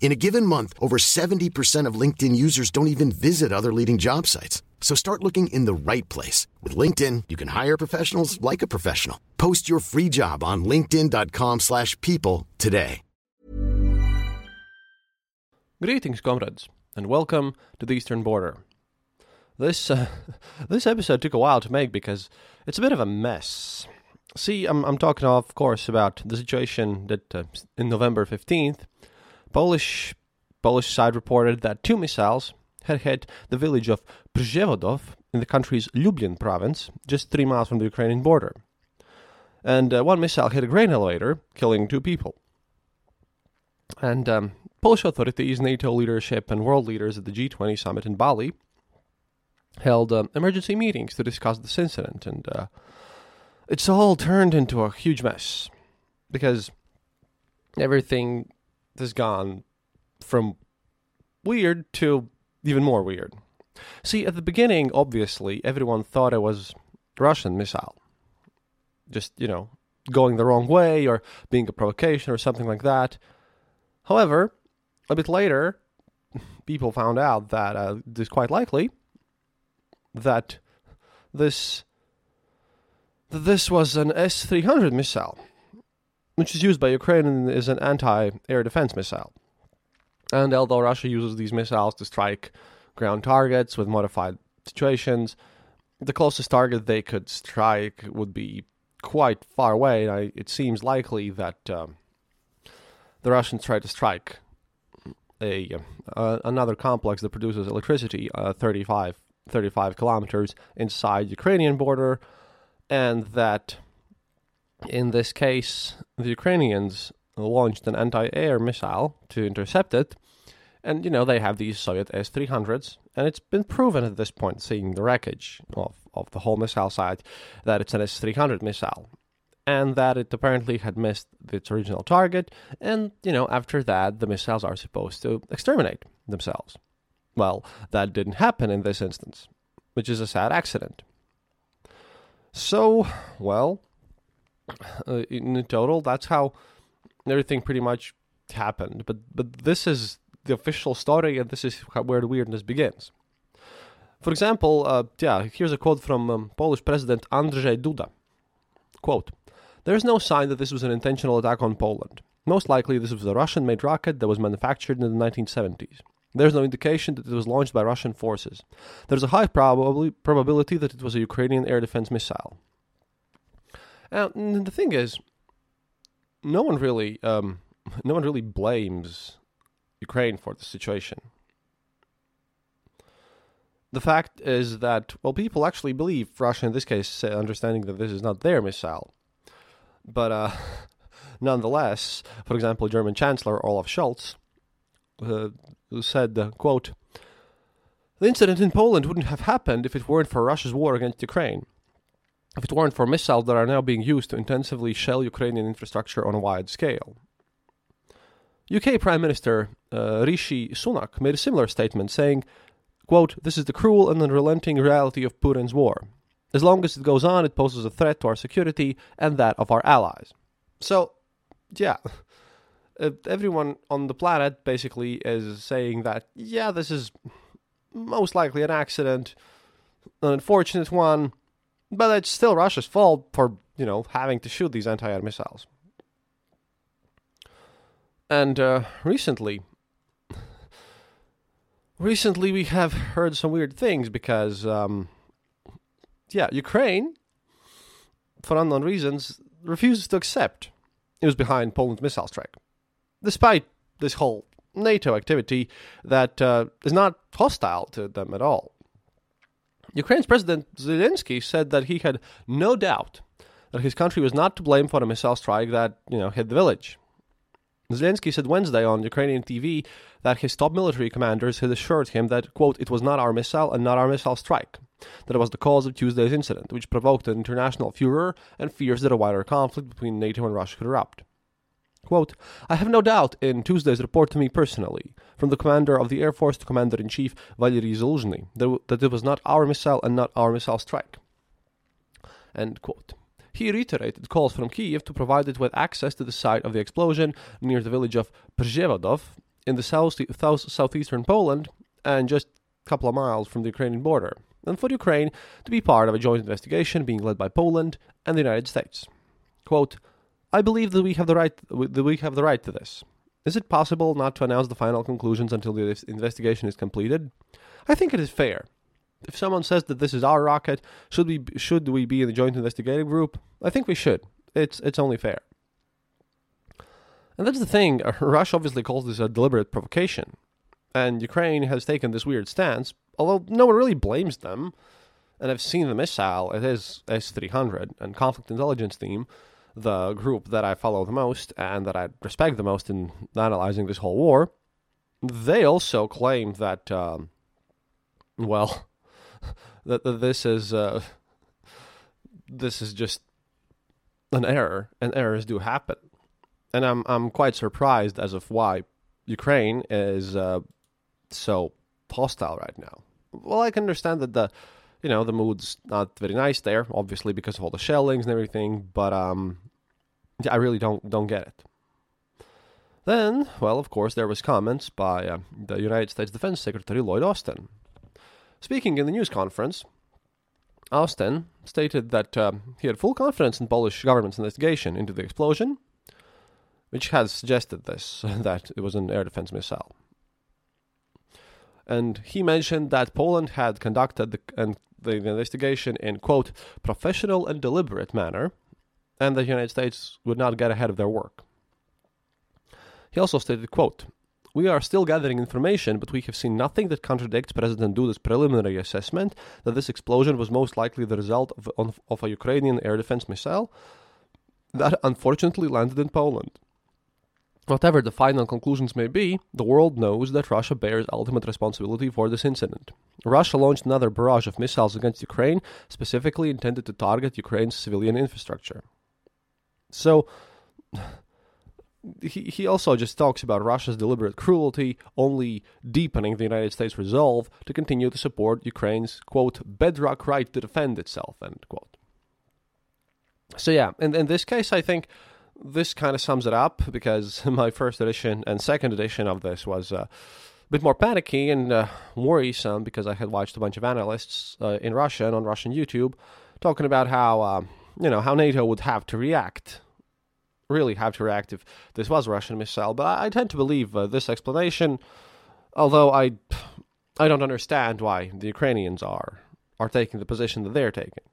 In a given month, over 70% of LinkedIn users don't even visit other leading job sites. So start looking in the right place. With LinkedIn, you can hire professionals like a professional. Post your free job on linkedin.com slash people today. Greetings, comrades, and welcome to the Eastern Border. This, uh, this episode took a while to make because it's a bit of a mess. See, I'm, I'm talking, of course, about the situation that uh, in November 15th, Polish Polish side reported that two missiles had hit the village of Przewodów in the country's Lublin province, just three miles from the Ukrainian border. And uh, one missile hit a grain elevator, killing two people. And um, Polish authorities, NATO leadership, and world leaders at the G20 summit in Bali held um, emergency meetings to discuss this incident. And uh, it's all turned into a huge mess because everything has gone from weird to even more weird. See, at the beginning, obviously, everyone thought it was Russian missile. Just, you know, going the wrong way or being a provocation or something like that. However, a bit later, people found out that uh, it is quite likely that this this was an S-300 missile which is used by Ukraine is an anti-air defense missile. And although Russia uses these missiles to strike ground targets with modified situations, the closest target they could strike would be quite far away. I, it seems likely that um, the Russians tried to strike a uh, another complex that produces electricity uh, 35, 35 kilometers inside Ukrainian border, and that in this case, the Ukrainians launched an anti-air missile to intercept it, and you know they have these Soviet S-300s, and it's been proven at this point, seeing the wreckage of, of the whole missile site, that it's an S-300 missile, and that it apparently had missed its original target, and you know after that the missiles are supposed to exterminate themselves. Well, that didn't happen in this instance, which is a sad accident. So, well, uh, in total. That's how everything pretty much happened. But but this is the official story, and this is how, where the weirdness begins. For example, uh, yeah, here's a quote from um, Polish President Andrzej Duda. Quote, There is no sign that this was an intentional attack on Poland. Most likely this was a Russian-made rocket that was manufactured in the 1970s. There's no indication that it was launched by Russian forces. There's a high probability that it was a Ukrainian air defense missile. Now, the thing is, no one really, um, no one really blames Ukraine for the situation. The fact is that, well, people actually believe Russia in this case, understanding that this is not their missile. But uh, nonetheless, for example, German Chancellor Olaf Scholz, uh, said, uh, quote, the incident in Poland wouldn't have happened if it weren't for Russia's war against Ukraine if it weren't for missiles that are now being used to intensively shell Ukrainian infrastructure on a wide scale. UK Prime Minister uh, Rishi Sunak made a similar statement saying, quote, This is the cruel and unrelenting reality of Putin's war. As long as it goes on, it poses a threat to our security and that of our allies. So, yeah, everyone on the planet basically is saying that yeah, this is most likely an accident, an unfortunate one, but it's still Russia's fault for you know having to shoot these anti-air missiles. And uh, recently, recently we have heard some weird things because, um, yeah, Ukraine, for unknown reasons, refuses to accept it was behind Poland's missile strike, despite this whole NATO activity that uh, is not hostile to them at all. Ukraine's President Zelensky said that he had no doubt that his country was not to blame for the missile strike that you know hit the village. Zelensky said Wednesday on Ukrainian TV that his top military commanders had assured him that, quote, it was not our missile and not our missile strike, that it was the cause of Tuesday's incident, which provoked an international furor and fears that a wider conflict between NATO and Russia could erupt. Quote, I have no doubt in Tuesday's report to me personally, from the commander of the Air Force to Commander in Chief Valery Zaluzhny, that it was not our missile and not our missile strike. End quote. He reiterated calls from Kiev to provide it with access to the site of the explosion near the village of Przewodów in the south, south, southeastern Poland and just a couple of miles from the Ukrainian border, and for Ukraine to be part of a joint investigation being led by Poland and the United States. Quote, I believe that we have the right that we have the right to this. Is it possible not to announce the final conclusions until the investigation is completed? I think it is fair if someone says that this is our rocket, should we should we be in the joint investigative group? I think we should. It's it's only fair. And that's the thing. Russia obviously calls this a deliberate provocation, and Ukraine has taken this weird stance. Although no one really blames them, and I've seen the missile. It is S three hundred and conflict intelligence team, the group that I follow the most and that I respect the most in analyzing this whole war. They also claim that, um, well, that, that this is uh, this is just an error, and errors do happen. And I'm I'm quite surprised as of why Ukraine is uh, so hostile right now. Well, I can understand that the you know the mood's not very nice there, obviously because of all the shellings and everything. But um, I really don't don't get it. Then, well, of course, there was comments by uh, the United States Defense Secretary Lloyd Austin, Speaking in the news conference, Austin stated that uh, he had full confidence in Polish government's investigation into the explosion, which has suggested this, that it was an air defense missile. And he mentioned that Poland had conducted the, and the investigation in, quote, professional and deliberate manner, and the United States would not get ahead of their work. He also stated, quote, we are still gathering information, but we have seen nothing that contradicts President Duda's preliminary assessment that this explosion was most likely the result of, of a Ukrainian air defense missile that unfortunately landed in Poland. Whatever the final conclusions may be, the world knows that Russia bears ultimate responsibility for this incident. Russia launched another barrage of missiles against Ukraine, specifically intended to target Ukraine's civilian infrastructure. So, he, he also just talks about Russia's deliberate cruelty, only deepening the United States' resolve to continue to support Ukraine's, quote, bedrock right to defend itself, end quote. So, yeah, in, in this case, I think this kind of sums it up because my first edition and second edition of this was uh, a bit more panicky and uh, worrisome because I had watched a bunch of analysts uh, in Russia and on Russian YouTube talking about how, uh, you know, how NATO would have to react really have to react if this was a Russian missile. But I, I tend to believe uh, this explanation, although I, I don't understand why the Ukrainians are are taking the position that they're taking.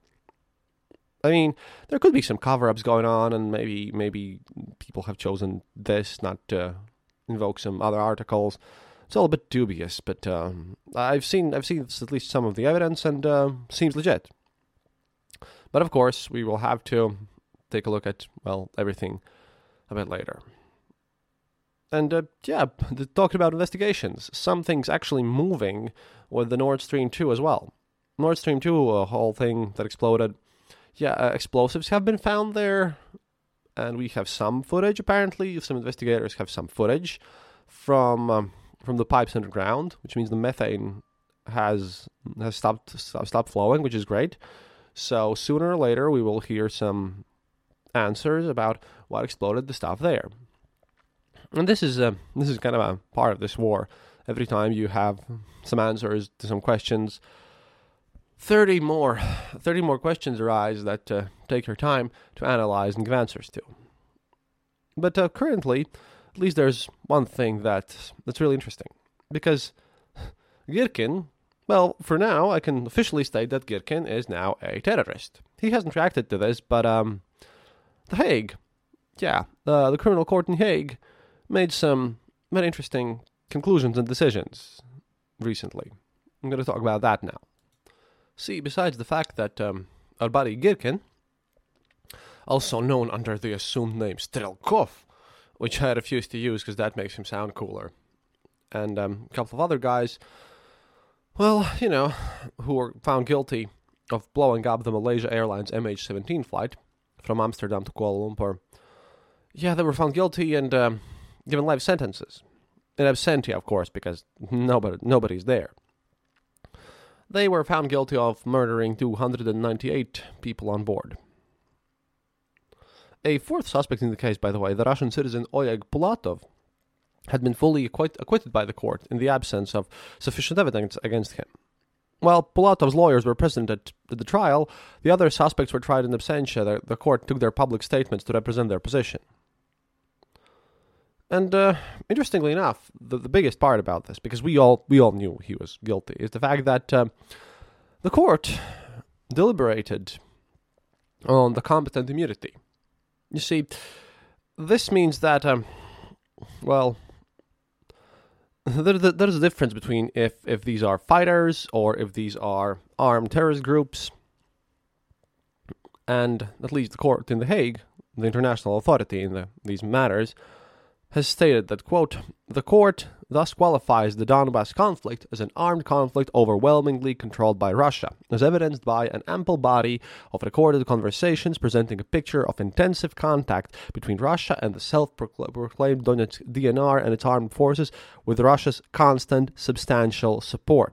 I mean, there could be some cover-ups going on, and maybe maybe people have chosen this not to invoke some other articles. It's all a bit dubious, but um, I've seen I've seen at least some of the evidence, and uh, seems legit. But of course, we will have to take a look at, well, everything a bit later. And uh, yeah, talking about investigations, some things actually moving with the Nord Stream 2 as well. Nord Stream 2, a whole thing that exploded. Yeah, uh, explosives have been found there, and we have some footage apparently. Some investigators have some footage from um, from the pipes underground, which means the methane has has stopped stopped flowing, which is great. So sooner or later, we will hear some answers about what exploded the stuff there. And this is uh, this is kind of a part of this war. Every time you have some answers to some questions, thirty more, thirty more questions arise that uh, take her time to analyze and give answers to. But uh, currently, at least there's one thing that that's really interesting because Girkin, well, for now, I can officially state that Girkin is now a terrorist. He hasn't reacted to this, but um, The Hague, yeah, uh, the criminal court in Hague made some very interesting conclusions and decisions recently. I'm going to talk about that now. See, besides the fact that um, buddy Girkin, also known under the assumed name Strelkov, which I refuse to use because that makes him sound cooler, and um, a couple of other guys, well, you know, who were found guilty of blowing up the Malaysia Airlines MH17 flight from Amsterdam to Kuala Lumpur. Yeah, they were found guilty and um, given life sentences. In absentia, of course, because nobody nobody's there. They were found guilty of murdering 298 people on board. A fourth suspect in the case, by the way, the Russian citizen Oleg Pulatov, had been fully acquit- acquitted by the court in the absence of sufficient evidence against him. While Pulatov's lawyers were present at the trial, the other suspects were tried in absentia. The, the court took their public statements to represent their position. And uh, interestingly enough, the, the biggest part about this, because we all we all knew he was guilty, is the fact that uh, the court deliberated on the competent immunity. You see, this means that, um, well, there, there's a difference between if, if these are fighters or if these are armed terrorist groups. And at least the court in The Hague, the international authority in the, these matters, has stated that, quote, the court thus qualifies the Donbass conflict as an armed conflict overwhelmingly controlled by Russia, as evidenced by an ample body of recorded conversations presenting a picture of intensive contact between Russia and the self proclaimed Donetsk DNR and its armed forces, with Russia's constant, substantial support.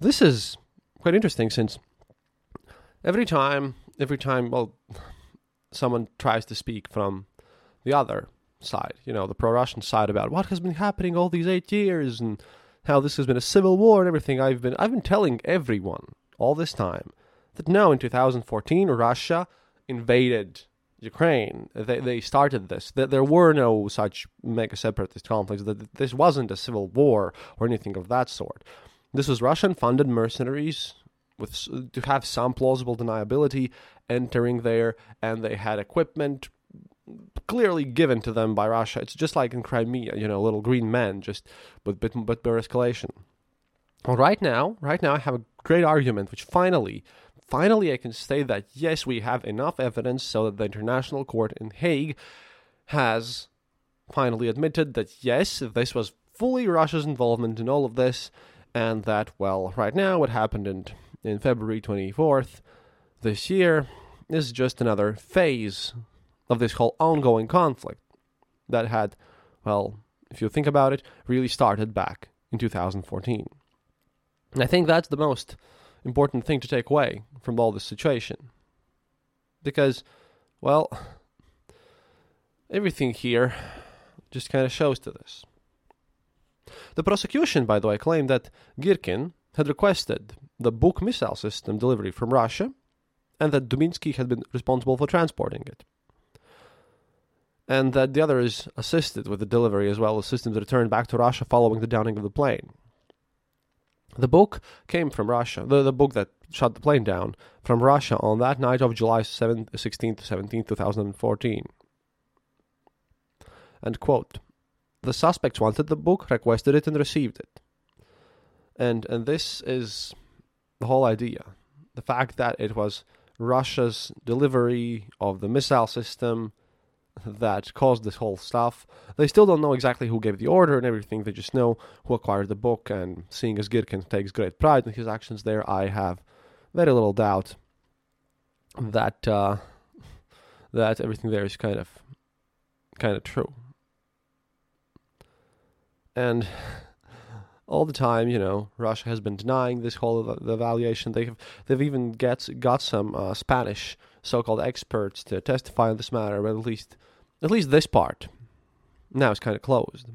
This is quite interesting since every time, every time, well, someone tries to speak from the other side, you know, the pro Russian side about what has been happening all these eight years and how this has been a civil war and everything. I've been I've been telling everyone all this time that no, in 2014 Russia invaded Ukraine. They they started this. That there were no such mega separatist conflicts. That this wasn't a civil war or anything of that sort. This was Russian funded mercenaries with to have some plausible deniability entering there, and they had equipment clearly given to them by Russia. It's just like in Crimea, you know, little green men, just with bit but better escalation. Well, right now, right now, I have a great argument, which finally, finally, I can say that yes, we have enough evidence so that the International Court in Hague has finally admitted that yes, this was fully Russia's involvement in all of this, and that, well, right now, what happened in, in February 24th this year is just another phase of this whole ongoing conflict that had, well, if you think about it, really started back in 2014. And I think that's the most important thing to take away from all this situation. Because, well, everything here just kind of shows to this. The prosecution, by the way, claimed that Girkin had requested the Buk missile system delivery from Russia and that Dubinsky had been responsible for transporting it. and that the others assisted with the delivery as well as systems returned back to Russia following the downing of the plane. The Buk came from Russia, the, the Buk that shot the plane down, from Russia on that night of July 7, 16 to 17, 2014. And quote, the suspects wanted the Buk, requested it, and received it. And and this is the whole idea. The fact that it was Russia's delivery of the missile system that caused this whole stuff. They still don't know exactly who gave the order and everything. They just know who acquired the Buk. And seeing as Girkin takes great pride in his actions there, I have very little doubt that uh, that everything there is kind of kind of true. And all the time, you know, Russia has been denying this whole evaluation. They've they've even get got some uh, Spanish so-called experts to testify on this matter, but at least at least this part now is kind of closed.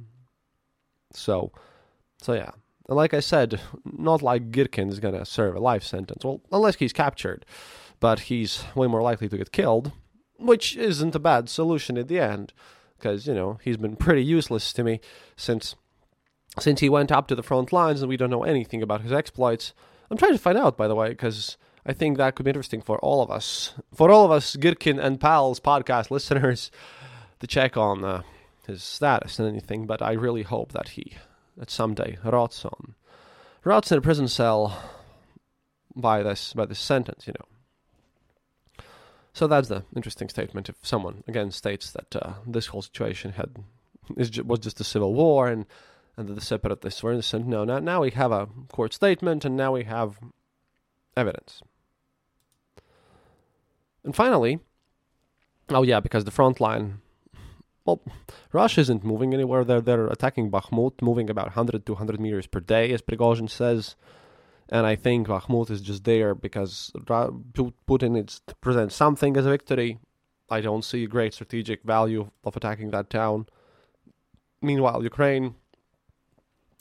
So, so yeah. And like I said, not like Girkin is gonna serve a life sentence. Well, unless he's captured, but he's way more likely to get killed, which isn't a bad solution in the end, because you know he's been pretty useless to me since since he went up to the front lines, and we don't know anything about his exploits. I'm trying to find out, by the way, because I think that could be interesting for all of us, for all of us Girkin and Pals podcast listeners, to check on uh, his status and anything. But I really hope that he, that someday, rots on, rots in a prison cell by this by this sentence, you know. So that's the interesting statement. If someone again states that uh, this whole situation had is was just a civil war and and the separatists were innocent, no. Now now we have a court statement and now we have evidence. And finally, oh yeah, because the front line, well, Russia isn't moving anywhere. They're they're attacking Bakhmut, moving about 100 to 200 meters per day, as Prigozhin says. And I think Bakhmut is just there because Putin needs to present something as a victory. I don't see great strategic value of attacking that town. Meanwhile, Ukraine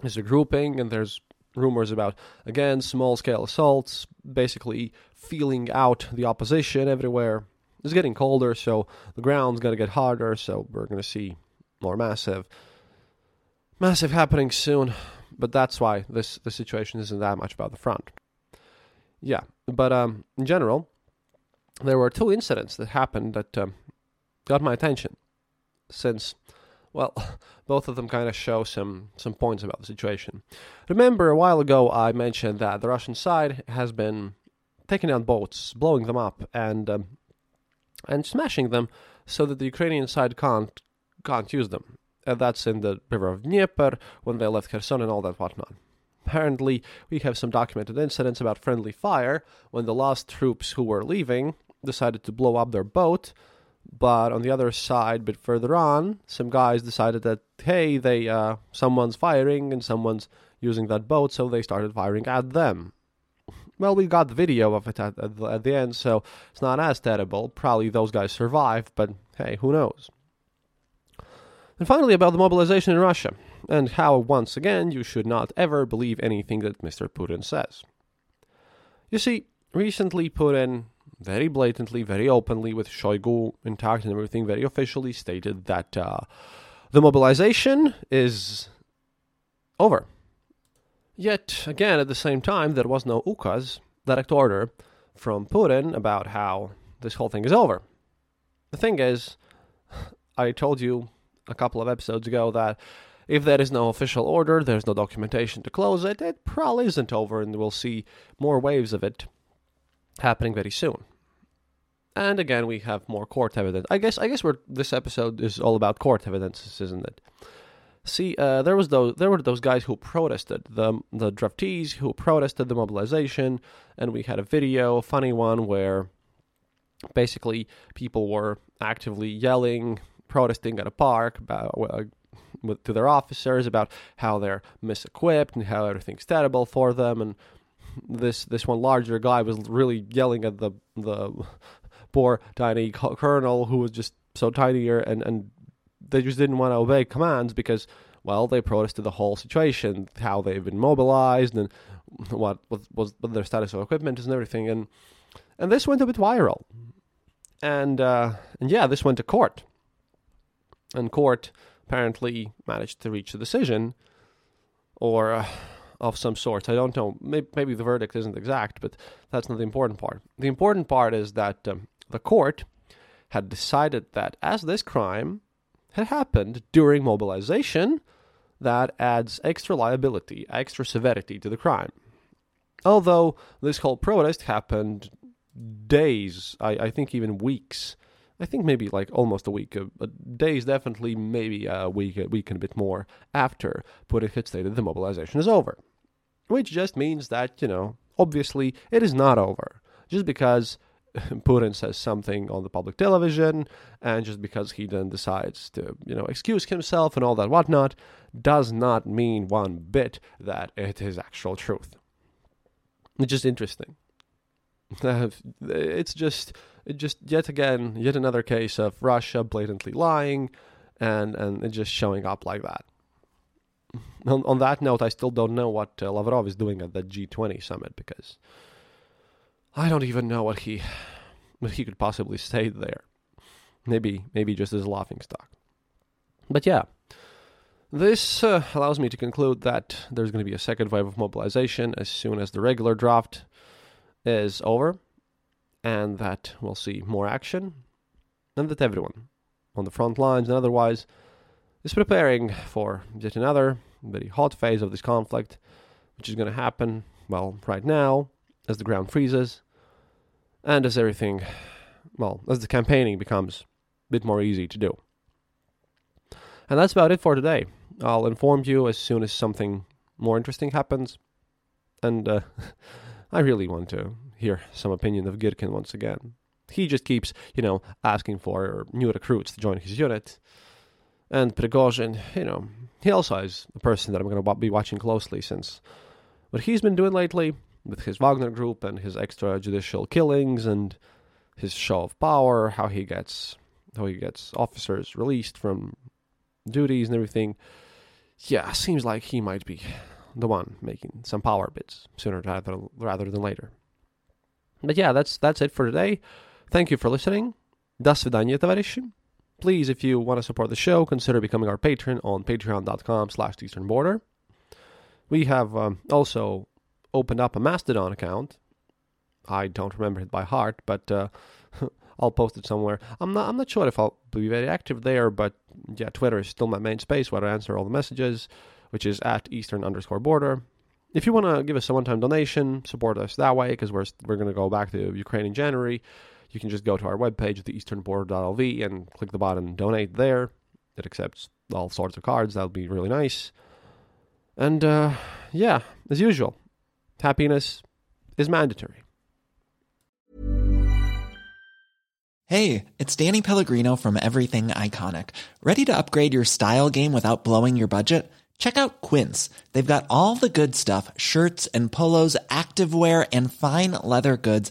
is grouping, and there's rumors about again small scale assaults, basically feeling out the opposition everywhere. It's getting colder, so the ground's gonna get harder, so we're gonna see more massive massive happening soon. But that's why this the situation isn't that much about the front. Yeah, but um, in general, there were two incidents that happened that um, got my attention since well, both of them kind of show some, some points about the situation. Remember, a while ago I mentioned that the Russian side has been taking down boats, blowing them up, and um, and smashing them so that the Ukrainian side can't can't use them. And that's in the river of Dnieper when they left Kherson and all that whatnot. Apparently, we have some documented incidents about friendly fire when the last troops who were leaving decided to blow up their boat but on the other side, a bit further on, some guys decided that hey, they uh, someone's firing and someone's using that boat, so they started firing at them. Well, we got the video of it at, at, the, at the end, so it's not as terrible. Probably those guys survived, but hey, who knows? And finally, about the mobilization in Russia, and how, once again, you should not ever believe anything that Mr. Putin says. You see, recently Putin very blatantly, very openly, with Shoigu intact and everything, very officially stated that uh, the mobilization is over. Yet, again, at the same time, there was no ukaz, direct order, from Putin about how this whole thing is over. The thing is, I told you a couple of episodes ago that if there is no official order, there's no documentation to close it, it probably isn't over, and we'll see more waves of it happening very soon. And again, we have more court evidence. I guess I guess we're, this episode is all about court evidence, isn't it? See, uh, there was those there were those guys who protested the the draftees who protested the mobilization, and we had a video, a funny one, where basically people were actively yelling, protesting at a park about, uh, with, to their officers about how they're misequipped and how everything's terrible for them, and this this one larger guy was really yelling at the the poor tiny colonel who was just so tinier and and they just didn't want to obey commands because well they protested the whole situation how they've been mobilized and what was what their status of equipment and everything. And and this went a bit viral. And uh, and yeah this went to court. And court apparently managed to reach a decision or uh, of some sort. I don't know. Maybe, maybe, the verdict isn't exact, but that's not the important part. The important part is that um, the court had decided that as this crime had happened during mobilization, that adds extra liability, extra severity to the crime. Although this whole protest happened days, I, I think even weeks, I think maybe like almost a week, uh, days definitely, maybe a week, a week and a bit more after Putin had stated the mobilization is over. Which just means that, you know, obviously it is not over. Just because Putin says something on the public television, and just because he then decides to, you know, excuse himself and all that whatnot, does not mean one bit that it is actual truth. It's just interesting. it's just, just yet again, yet another case of Russia blatantly lying, and and just showing up like that. On, on that note, I still don't know what uh, Lavrov is doing at the G20 summit because I don't even know what he what he could possibly say there. Maybe maybe just as a laughing stock. But yeah, this uh, allows me to conclude that there's going to be a second wave of mobilization as soon as the regular draft is over, and that we'll see more action, and that everyone on the front lines and otherwise is preparing for yet another very hot phase of this conflict, which is going to happen, well, right now, as the ground freezes, and as everything, well, as the campaigning becomes a bit more easy to do. And that's about it for today. I'll inform you as soon as something more interesting happens. And uh, I really want to hear some opinion of Girkin once again. He just keeps, you know, asking for new recruits to join his unit. And Prigozhin, you know, he also is a person that I'm going to be watching closely since what he's been doing lately with his Wagner group and his extrajudicial killings and his show of power, how he gets how he gets officers released from duties and everything. Yeah, seems like he might be the one making some power bids sooner rather rather than later. But yeah, that's that's it for today. Thank you for listening. До свидания, товарищи. Please, if you want to support the show, consider becoming our patron on patreon.com slash eastern border. We have um, also opened up a Mastodon account. I don't remember it by heart, but uh, I'll post it somewhere. I'm not. I'm not sure if I'll be very active there, but yeah, Twitter is still my main space where I answer all the messages, which is at Eastern underscore Border. If you want to give us a one-time donation, support us that way because we're we're going to go back to Ukraine in January. You can just go to our webpage, theeasternborder.lv, and click the button donate there. It accepts all sorts of cards. That would be really nice. And uh, yeah, as usual, happiness is mandatory. Hey, it's Danny Pellegrino from Everything Iconic. Ready to upgrade your style game without blowing your budget? Check out Quince. They've got all the good stuff shirts and polos, activewear, and fine leather goods,